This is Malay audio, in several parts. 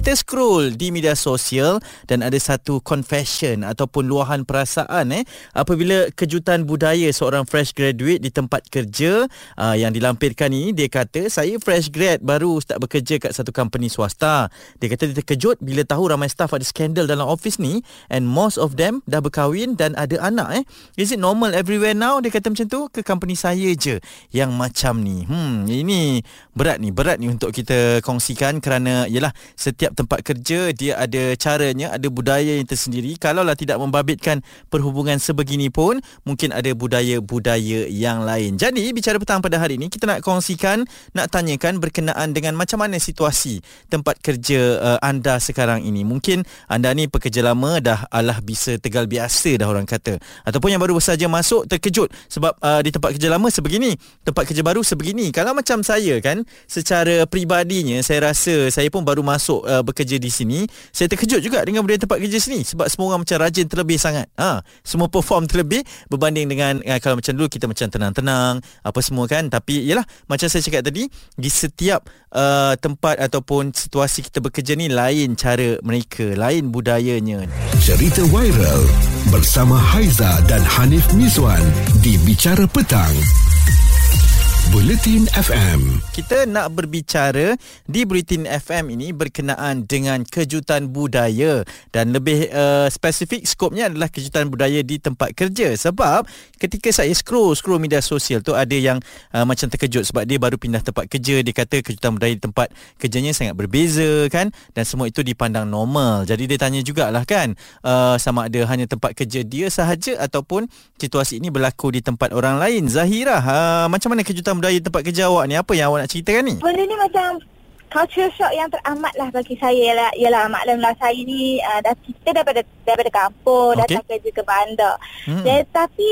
kita scroll di media sosial dan ada satu confession ataupun luahan perasaan eh apabila kejutan budaya seorang fresh graduate di tempat kerja uh, yang dilampirkan ini dia kata saya fresh grad baru start bekerja kat satu company swasta. Dia kata dia terkejut bila tahu ramai staff ada skandal dalam office ni and most of them dah berkahwin dan ada anak eh. Is it normal everywhere now? Dia kata macam tu ke company saya je yang macam ni. Hmm ini berat ni berat ni untuk kita kongsikan kerana yalah setiap setiap tempat kerja dia ada caranya ada budaya yang tersendiri. Kalaulah tidak membabitkan perhubungan sebegini pun mungkin ada budaya-budaya yang lain. Jadi bicara petang pada hari ini kita nak kongsikan nak tanyakan berkenaan dengan macam mana situasi tempat kerja uh, anda sekarang ini. Mungkin anda ni pekerja lama dah alah bisa tegal biasa dah orang kata. Ataupun yang baru saja masuk terkejut sebab uh, di tempat kerja lama sebegini tempat kerja baru sebegini. Kalau macam saya kan secara pribadinya saya rasa saya pun baru masuk uh, bekerja di sini saya terkejut juga dengan budaya tempat kerja sini sebab semua orang macam rajin terlebih sangat. Ha semua perform terlebih berbanding dengan uh, kalau macam dulu kita macam tenang-tenang apa semua kan. Tapi yalah macam saya cakap tadi di setiap uh, tempat ataupun situasi kita bekerja ni lain cara mereka lain budayanya. Cerita viral bersama Haiza dan Hanif Miswan di Bicara Petang Bulletin FM. Kita nak berbicara di Bulletin FM ini berkenaan dengan kejutan budaya dan lebih uh, spesifik skopnya adalah kejutan budaya di tempat kerja sebab ketika saya scroll scroll media sosial tu ada yang uh, macam terkejut sebab dia baru pindah tempat kerja dia kata kejutan budaya di tempat kerjanya sangat berbeza kan dan semua itu dipandang normal. Jadi dia tanya jugalah kan uh, sama ada hanya tempat kerja dia sahaja ataupun situasi ini berlaku di tempat orang lain. Zahira, uh, macam mana kejutan budaya tempat kerja awak ni? Apa yang awak nak ceritakan ni? Benda ni macam culture shock yang teramat lah bagi saya ialah, ialah maklumlah saya ni uh, dah kita daripada daripada kampung okay. datang kerja ke bandar. Hmm. Dan, tapi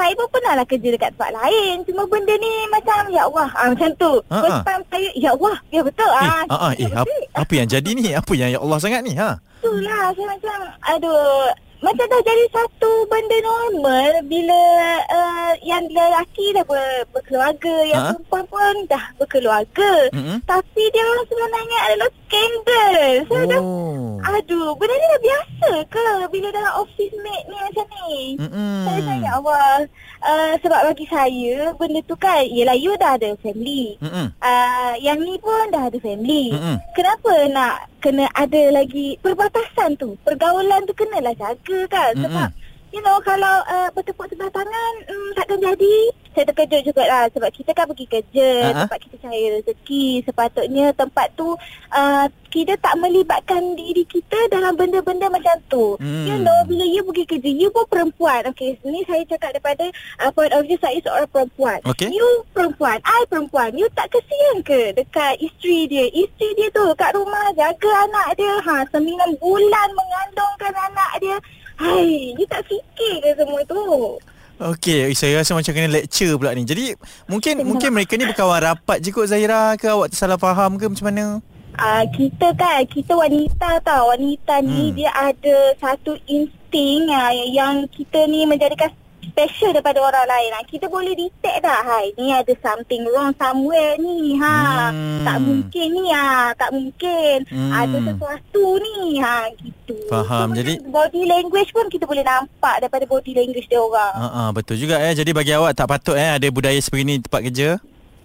saya pun pernah lah kerja dekat tempat lain. Cuma benda ni macam ya Allah ah, macam tu. Ha, First time saya ya Allah ya betul. Eh, ah, ah, eh, apa, apa yang jadi ni? Apa yang ya Allah sangat ni? Ha? Itulah saya macam aduh macam dah jadi satu benda normal bila uh, yang lelaki dah ber, berkeluarga, yang ha? perempuan pun dah berkeluarga. Mm-hmm. Tapi dia orang sebenarnya adalah skandal. Saya oh. dah, aduh, benda ni dah biasa ke bila dalam office mate ni macam ni? Mm-hmm. Saya tanya Allah, uh, sebab bagi saya, benda tu kan, yelah you dah ada family. Mm-hmm. Uh, yang ni pun dah ada family. Mm-hmm. Kenapa nak kena ada lagi perbatasan tu? Pergaulan tu kenalah jaga kan sebab mm-hmm. You know kalau uh, bertepuk sebelah tangan um, takkan jadi. Saya terkejut juga lah sebab kita kan pergi kerja uh-huh. tempat kita cari rezeki. Sepatutnya tempat tu uh, kita tak melibatkan diri kita dalam benda-benda macam tu. Mm. you know bila you pergi kerja you pun perempuan. Okay ni saya cakap daripada uh, point of view saya seorang perempuan. Okay. you perempuan I perempuan. You tak kesian ke dekat isteri dia? Isteri dia tu kat rumah jaga anak dia. Ha, 9 bulan mengandungkan anak dia Hai, you tak fikir ke semua tu? Okey, saya rasa macam kena lecture pula ni. Jadi, mungkin mungkin mereka ni berkawan rapat je kot Zahira ke awak tersalah faham ke macam mana? Uh, kita kan, kita wanita tau. Wanita ni hmm. dia ada satu insting uh, yang kita ni menjadikan special daripada orang lain. Ha. Kita boleh detect dah. Hai, ni ada something wrong somewhere ni. Ha. Hmm. Tak mungkin ni. Ha. Tak mungkin. Hmm. Ada sesuatu ni. Ha. Gitu. Faham. So, Jadi body language pun kita boleh nampak daripada body language dia orang. Ha, ha, betul juga eh. Jadi bagi awak tak patut eh ada budaya seperti ni tempat kerja?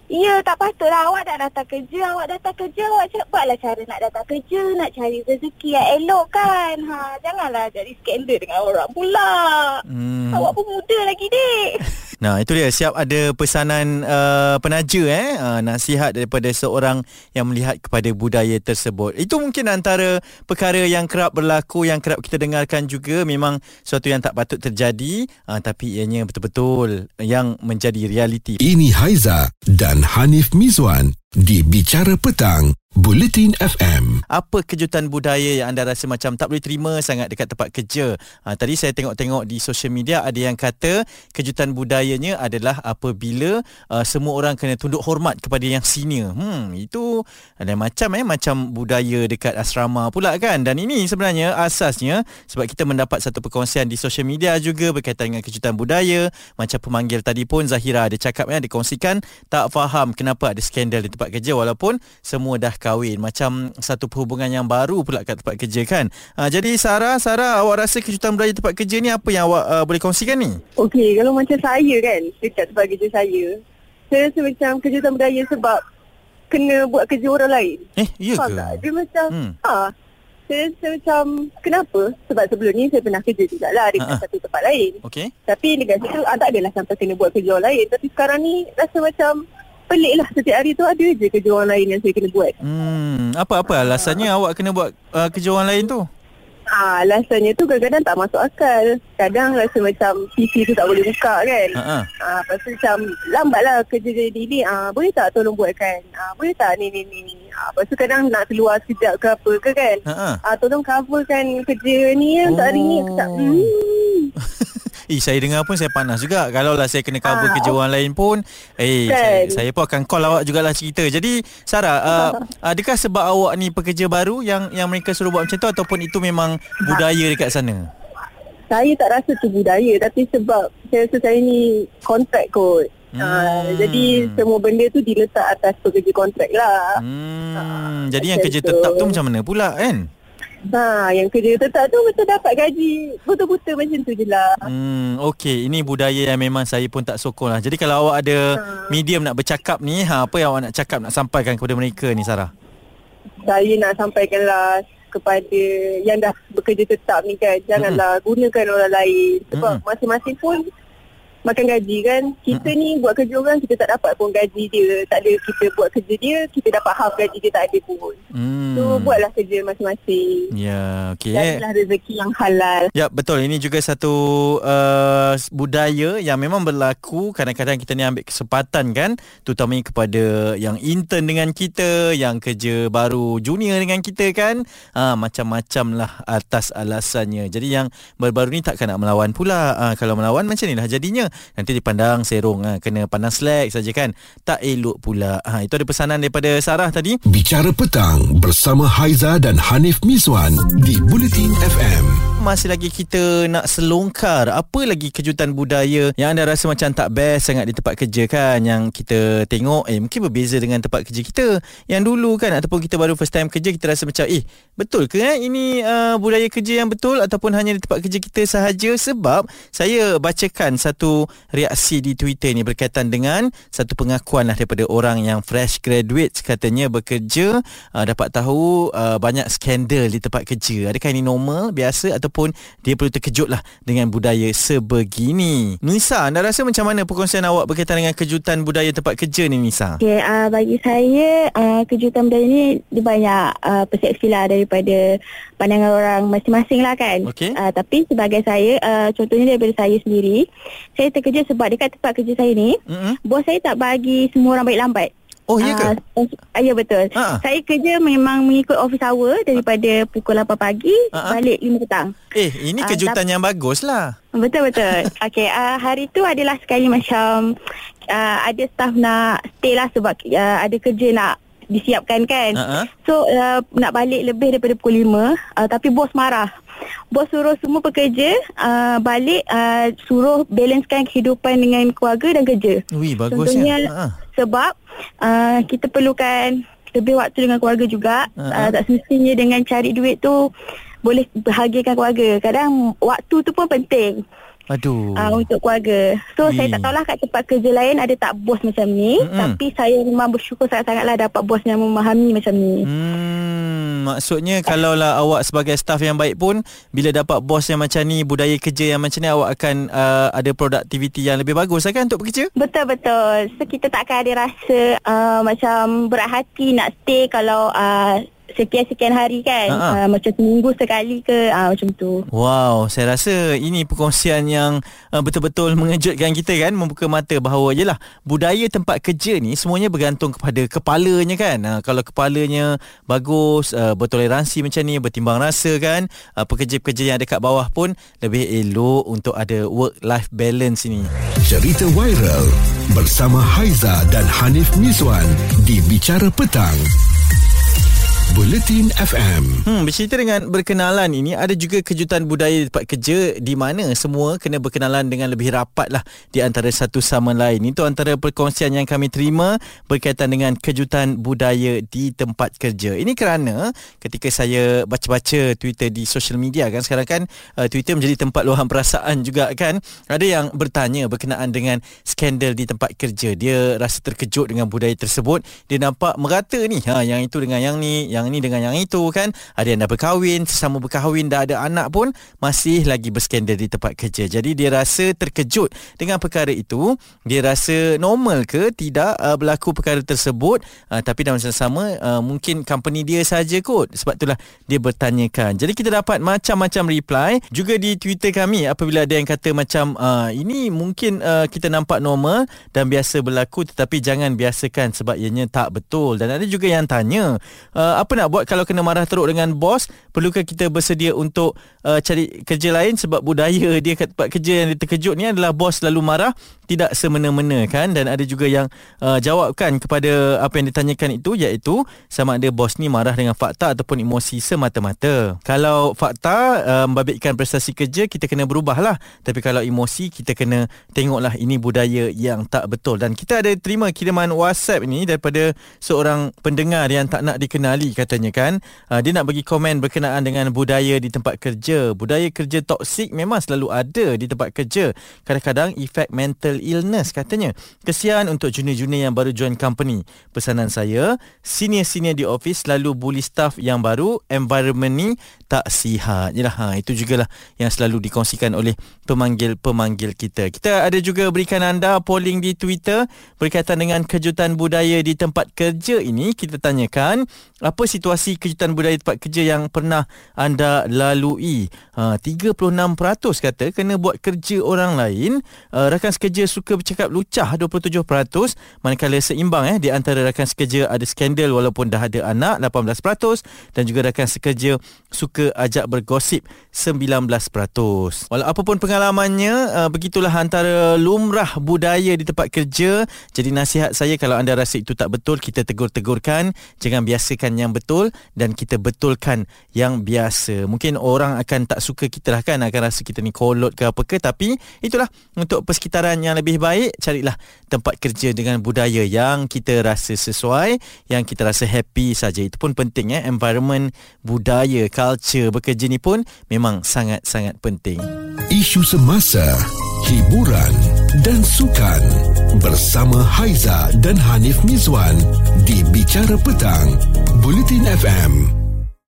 Ya, tak patutlah. Awak dah datang kerja. Awak datang kerja, awak cakap buatlah cara nak datang kerja. Nak cari rezeki yang elok kan. Ha, janganlah jadi skandal dengan orang pula. Hmm. Awak pun muda lagi, dek. Nah, itu dia. Siap ada pesanan uh, penaja eh. Uh, nasihat daripada seorang yang melihat kepada budaya tersebut. Itu mungkin antara perkara yang kerap berlaku, yang kerap kita dengarkan juga. Memang sesuatu yang tak patut terjadi. Uh, tapi ianya betul-betul yang menjadi realiti. Ini Haiza dan Hanif Mizwan di Bicara Petang, Bulletin FM. Apa kejutan budaya yang anda rasa macam tak boleh terima sangat dekat tempat kerja? Ha, tadi saya tengok-tengok di social media ada yang kata kejutan budayanya adalah apabila uh, semua orang kena tunduk hormat kepada yang senior. Hmm, itu ada macam eh macam budaya dekat asrama pula kan. Dan ini sebenarnya asasnya sebab kita mendapat satu perkongsian di social media juga berkaitan dengan kejutan budaya. Macam pemanggil tadi pun Zahira ada cakap ya dikongsikan tak faham kenapa ada skandal di tempat kerja walaupun semua dah kahwin. Macam satu perhubungan yang baru pula kat tempat kerja kan? Ha, jadi Sarah Sarah awak rasa kejutan budaya tempat kerja ni apa yang awak uh, boleh kongsikan ni? Okey kalau macam saya kan dekat tempat kerja saya saya rasa macam kejutan budaya sebab kena buat kerja orang lain. Eh iya ke? tak? Dia macam Hmm. ha, saya rasa macam kenapa? Sebab sebelum ni saya pernah kerja jugalah dekat Ha-ha. satu tempat lain. Okey. Tapi dekat situ ah, tak adalah sampai kena buat kerja orang lain. Tapi sekarang ni rasa macam pelik lah setiap hari tu ada je kerja orang lain yang saya kena buat hmm apa-apa alasannya awak kena buat uh, kerja orang lain tu Ah, alasannya tu kadang-kadang tak masuk akal. Kadang rasa macam PC tu tak boleh buka kan. ha ah Ah, lepas tu macam lambatlah kerja jadi ni. Ah, boleh tak tolong buatkan? Ah, boleh tak ni ni ni ni. Ah, lepas tu kadang nak keluar sekejap ke apa ke kan. ha ah Ah, tolong coverkan kerja ni ya, untuk hari ni. Tak, Oh. hmm. Eh saya dengar pun saya panas juga Kalau lah saya kena cover Ah, kerja orang lain pun Eh saya, Kan. saya pun akan call awak jugalah cerita Jadi Sarah uh, Adakah sebab awak ni pekerja baru Yang yang mereka suruh buat macam tu Ataupun itu memang budaya dekat sana Saya tak rasa tu budaya tapi sebab saya rasa saya ni kontrak kot. Hmm. Hmm. jadi semua benda tu diletak atas pekerja kontrak lah. Hmm, jadi yang kerja tu. tetap tu macam mana pula kan? Ha, yang kerja tetap tu macam dapat gaji buta-buta macam tu je lah. Hmm, okey. Ini budaya yang memang saya pun tak sokong lah. Jadi kalau awak ada Ha. medium nak bercakap ni, ha, apa yang awak nak cakap, nak sampaikan kepada mereka ni Sarah? Saya nak sampaikanlah kepada yang dah bekerja tetap ni kan. Janganlah gunakan orang lain. Sebab Mm-mm. masing-masing pun makan gaji kan. Kita ni buat kerja orang kita tak dapat pun gaji dia. Tak ada kita buat kerja dia, kita dapat half gaji dia tak ada pun. Hmm. So buatlah kerja masing-masing. Ya, okey. Carilah rezeki yang halal. Ya betul ini juga satu uh, budaya yang memang berlaku kadang-kadang kita ni ambil kesempatan kan terutamanya kepada yang intern dengan kita yang kerja baru junior dengan kita kan ha, macam-macam lah atas alasannya jadi yang baru-baru ni takkan nak melawan pula ha, kalau melawan macam ni lah jadinya nanti dipandang serong ha, kena pandang slack saja kan. Tak elok pula. Ha, itu ada pesanan daripada Sarah tadi. Bicara petang bersama Haiza dan Hanif Miswan di Bulletin FM. masih lagi kita nak selongkar. Apa lagi kejutan budaya yang anda rasa macam tak best sangat di tempat kerja kan? Yang kita tengok eh mungkin berbeza dengan tempat kerja kita. Yang dulu kan ataupun kita baru first time kerja kita rasa macam eh betul ke eh? Ini uh, budaya kerja yang betul ataupun hanya di tempat kerja kita sahaja? Sebab saya bacakan satu reaksi di Twitter ni berkaitan dengan satu pengakuan lah daripada orang yang fresh graduate katanya bekerja uh, dapat tahu uh, banyak skandal di tempat kerja. Adakah ini normal biasa ataupun dia perlu terkejut lah dengan budaya sebegini? Nisa anda rasa macam mana perkongsian awak berkaitan dengan kejutan budaya tempat kerja ni Nisa? Okay, uh, bagi saya uh, kejutan budaya ni dia banyak uh, persepsi lah daripada pandangan orang masing-masing lah kan. Okey. Uh, tapi sebagai saya, uh, contohnya daripada saya sendiri, saya terkejut sebab dekat tempat kerja saya ni, Mm-mm. bos saya tak bagi semua orang balik lambat. oh ya ke Uh, ya betul. Ha. Saya kerja memang mengikut office hour daripada pukul 8 pagi Ha. balik 5 petang. eh ini Ah, kejutan yang bagus lah Betul betul. Okey, uh, hari tu adalah sekali macam uh, ada staff nak stay lah sebab uh, ada kerja nak disiapkan kan. Ha-ha. So uh, nak balik lebih daripada pukul 5 uh, tapi bos marah. Bos suruh semua pekerja uh, balik uh, suruh balancekan kehidupan dengan keluarga dan kerja. Wih Contohnya bagusnya ha. sebab uh, kita perlukan lebih waktu dengan keluarga juga. Ha-ha. Uh, tak semestinya dengan cari duit tu boleh bahagiakan keluarga. Kadang waktu tu pun penting aduh uh, untuk keluarga. So Ui. saya tak tahulah kat tempat kerja lain ada tak bos macam ni. Mm-mm. Tapi saya memang bersyukur sangat-sangatlah dapat bos yang memahami macam ni. Hmm, maksudnya kalaulah awak sebagai staff yang baik pun bila dapat bos yang macam ni, budaya kerja yang macam ni awak akan uh, ada produktiviti yang lebih bagus lah kan untuk bekerja? Betul-betul. So kita tak akan ada rasa uh, macam berat hati nak stay kalau uh, sekian-sekian hari kan. Uh, macam seminggu sekali ke uh, macam tu. Wow, saya rasa ini perkongsian yang uh, betul-betul mengejutkan kita kan membuka mata bahawa yalah budaya tempat kerja ni semuanya bergantung kepada kepalanya kan. Uh, kalau kepalanya bagus, uh, bertoleransi macam ni, bertimbang rasa kan, uh, pekerja-pekerja yang ada kat bawah pun lebih elok untuk ada work life balance ini. Cerita viral bersama Haiza dan Hanif Miswan di Bicara Petang. Bulletin FM. Hmm, bercerita dengan berkenalan ini ada juga kejutan budaya di tempat kerja di mana semua kena berkenalan dengan lebih rapat lah di antara satu sama lain. Itu antara perkongsian yang kami terima berkaitan dengan kejutan budaya di tempat kerja. Ini kerana ketika saya baca-baca Twitter di social media kan sekarang kan uh, Twitter menjadi tempat luahan perasaan juga kan. Ada yang bertanya berkenaan dengan skandal di tempat kerja. Dia rasa terkejut dengan budaya tersebut. Dia nampak merata ni. Ha yang itu dengan yang ni, yang yang ni dengan yang itu kan? Ada yang dah berkahwin sesama berkahwin dah ada anak pun masih lagi berskandal di tempat kerja. Jadi dia rasa terkejut dengan perkara itu. Dia rasa normal ke tidak uh, berlaku perkara tersebut? Uh, tapi dalam masa sama uh, mungkin company dia saja kot. Sebab itulah dia bertanyakan. Jadi kita dapat macam-macam reply. Juga di Twitter kami apabila ada yang kata macam uh, ini mungkin uh, kita nampak normal dan biasa berlaku tetapi jangan biasakan sebab ianya tak betul. Dan ada juga yang tanya uh, apa nak buat kalau kena marah teruk dengan bos? Perlukah kita bersedia untuk uh, cari kerja lain sebab budaya dia kat tempat kerja yang dia terkejut ni adalah bos selalu marah tidak semena-mena kan dan ada juga yang uh, jawabkan kepada apa yang ditanyakan itu iaitu sama ada bos ni marah dengan fakta ataupun emosi semata-mata. Kalau fakta uh, membabitkan prestasi kerja kita kena berubah lah tapi kalau emosi kita kena tengoklah ini budaya yang tak betul dan kita ada terima kiriman WhatsApp ni daripada seorang pendengar yang tak nak dikenali katanya kan uh, dia nak bagi komen berkenaan dengan budaya di tempat kerja. Budaya kerja toksik memang selalu ada di tempat kerja. Kadang-kadang efek mental illness katanya. Kesian untuk junior-junior yang baru join company. Pesanan saya, senior-senior di office selalu bully staff yang baru, environment ni tak sihat. Yalah, ha, itu jugalah yang selalu dikongsikan oleh pemanggil-pemanggil kita. Kita ada juga berikan anda polling di Twitter berkaitan dengan kejutan budaya di tempat kerja ini. Kita tanyakan, situasi kejutan budaya tempat kerja yang pernah anda lalui? Ha, 36% kata kena buat kerja orang lain. Uh, rakan sekerja suka bercakap lucah 27% manakala seimbang eh di antara rakan sekerja ada skandal walaupun dah ada anak 18% dan juga rakan sekerja suka ajak bergosip 19%. Walau apapun pengalamannya uh, begitulah antara lumrah budaya di tempat kerja. Jadi nasihat saya kalau anda rasa itu tak betul kita tegur-tegurkan, jangan biasakan yang betul dan kita betulkan yang biasa. Mungkin orang akan tak suka kita lah kan akan rasa kita ni kolot ke apa ke. Tapi itulah untuk persekitaran yang lebih baik carilah tempat kerja dengan budaya yang kita rasa sesuai yang kita rasa happy saja. Itu pun penting eh. Environment budaya culture bekerja ni pun memang sangat-sangat penting. Isu semasa hiburan dan sukan bersama Haiza dan Hanif Mizwan di Bicara Petang Bulletin FM